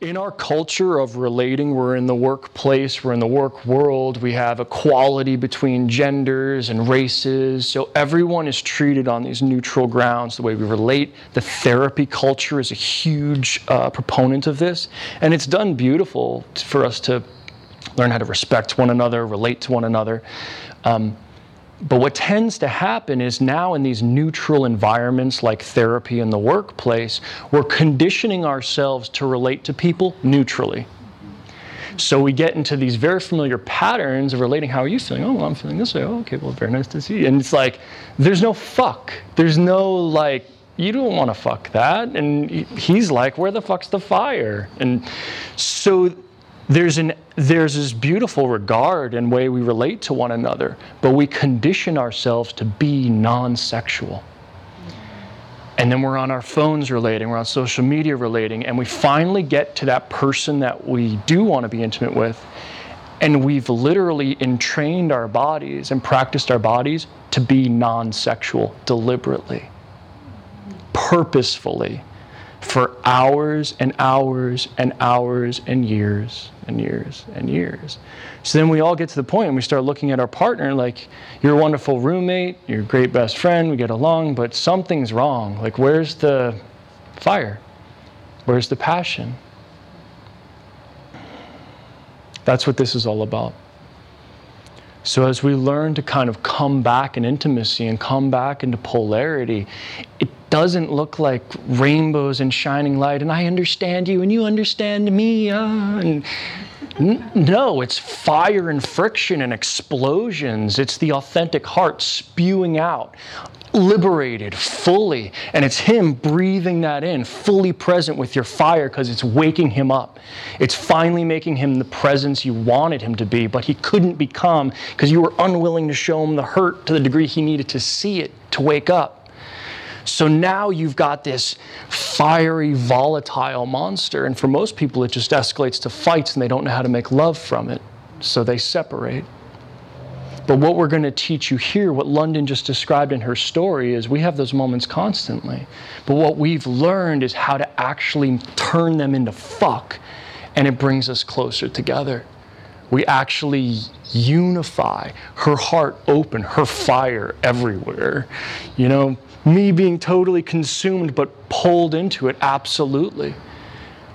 in our culture of relating, we're in the workplace, we're in the work world, we have equality between genders and races. So everyone is treated on these neutral grounds, the way we relate. The therapy culture is a huge uh, proponent of this. And it's done beautiful for us to learn how to respect one another, relate to one another. Um, but what tends to happen is now in these neutral environments like therapy in the workplace, we're conditioning ourselves to relate to people neutrally. So we get into these very familiar patterns of relating. How are you feeling? Oh, well, I'm feeling this way. Oh, okay, well, very nice to see you. And it's like, there's no fuck. There's no like, you don't want to fuck that. And he's like, where the fuck's the fire? And so there's, an, there's this beautiful regard and way we relate to one another, but we condition ourselves to be non sexual. And then we're on our phones relating, we're on social media relating, and we finally get to that person that we do want to be intimate with, and we've literally entrained our bodies and practiced our bodies to be non sexual deliberately, purposefully, for hours and hours and hours and years and years and years. So then we all get to the point and we start looking at our partner like, you're a wonderful roommate, you're a great best friend, we get along, but something's wrong. Like, where's the fire? Where's the passion? That's what this is all about. So, as we learn to kind of come back in intimacy and come back into polarity, it doesn't look like rainbows and shining light, and I understand you and you understand me. Uh, and n- no, it's fire and friction and explosions. It's the authentic heart spewing out liberated fully. And it's Him breathing that in, fully present with your fire because it's waking Him up. It's finally making Him the presence you wanted Him to be, but He couldn't become because you were unwilling to show Him the hurt to the degree He needed to see it to wake up. So now you've got this fiery, volatile monster. And for most people, it just escalates to fights and they don't know how to make love from it. So they separate. But what we're going to teach you here, what London just described in her story, is we have those moments constantly. But what we've learned is how to actually turn them into fuck, and it brings us closer together. We actually unify. Her heart open, her fire everywhere. You know, me being totally consumed but pulled into it, absolutely.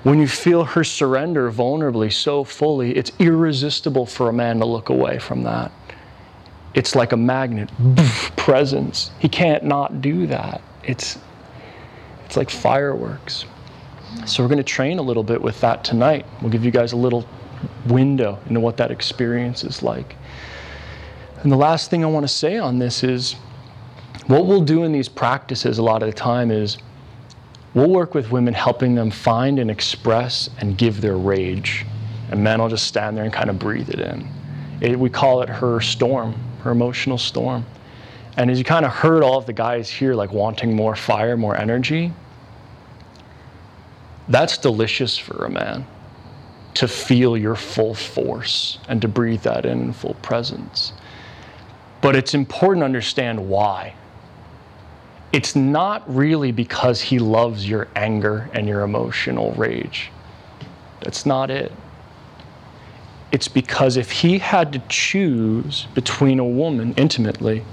When you feel her surrender vulnerably so fully, it's irresistible for a man to look away from that. It's like a magnet presence. He can't not do that. It's it's like fireworks. So we're going to train a little bit with that tonight. We'll give you guys a little window into what that experience is like. And the last thing i want to say on this is what we'll do in these practices a lot of the time is we'll work with women helping them find and express and give their rage. And men will just stand there and kind of breathe it in. It, we call it her storm her emotional storm. And as you kind of heard all of the guys here, like wanting more fire, more energy, that's delicious for a man to feel your full force and to breathe that in full presence. But it's important to understand why. It's not really because he loves your anger and your emotional rage. That's not it. It's because if he had to choose between a woman intimately,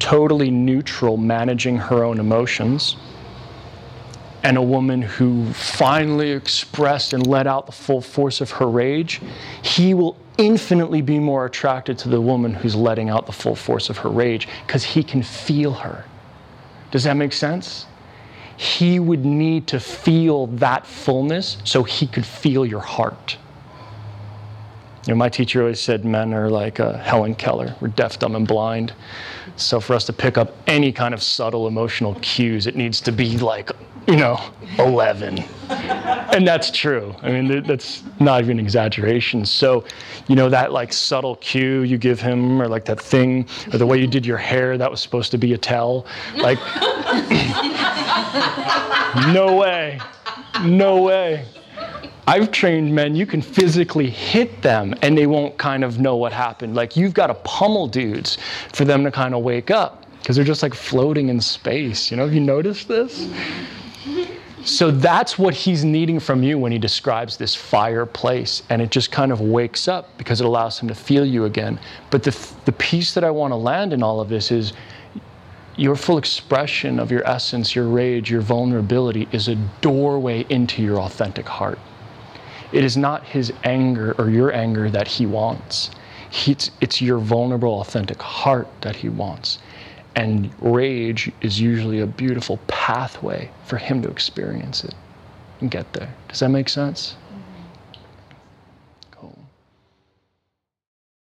totally neutral, managing her own emotions, and a woman who finally expressed and let out the full force of her rage, he will infinitely be more attracted to the woman who's letting out the full force of her rage because he can feel her. Does that make sense? He would need to feel that fullness so he could feel your heart. You know, my teacher always said men are like uh, Helen Keller. We're deaf, dumb, and blind. So for us to pick up any kind of subtle emotional cues, it needs to be like, you know, 11. and that's true. I mean, that's not even exaggeration. So, you know, that like subtle cue you give him, or like that thing, or the way you did your hair, that was supposed to be a tell. Like, no way. No way. I've trained men, you can physically hit them and they won't kind of know what happened. Like you've got to pummel dudes for them to kind of wake up because they're just like floating in space. You know, have you noticed this? So that's what he's needing from you when he describes this fireplace. And it just kind of wakes up because it allows him to feel you again. But the, the piece that I want to land in all of this is your full expression of your essence, your rage, your vulnerability is a doorway into your authentic heart. It is not his anger or your anger that he wants. It's, it's your vulnerable, authentic heart that he wants. And rage is usually a beautiful pathway for him to experience it and get there. Does that make sense?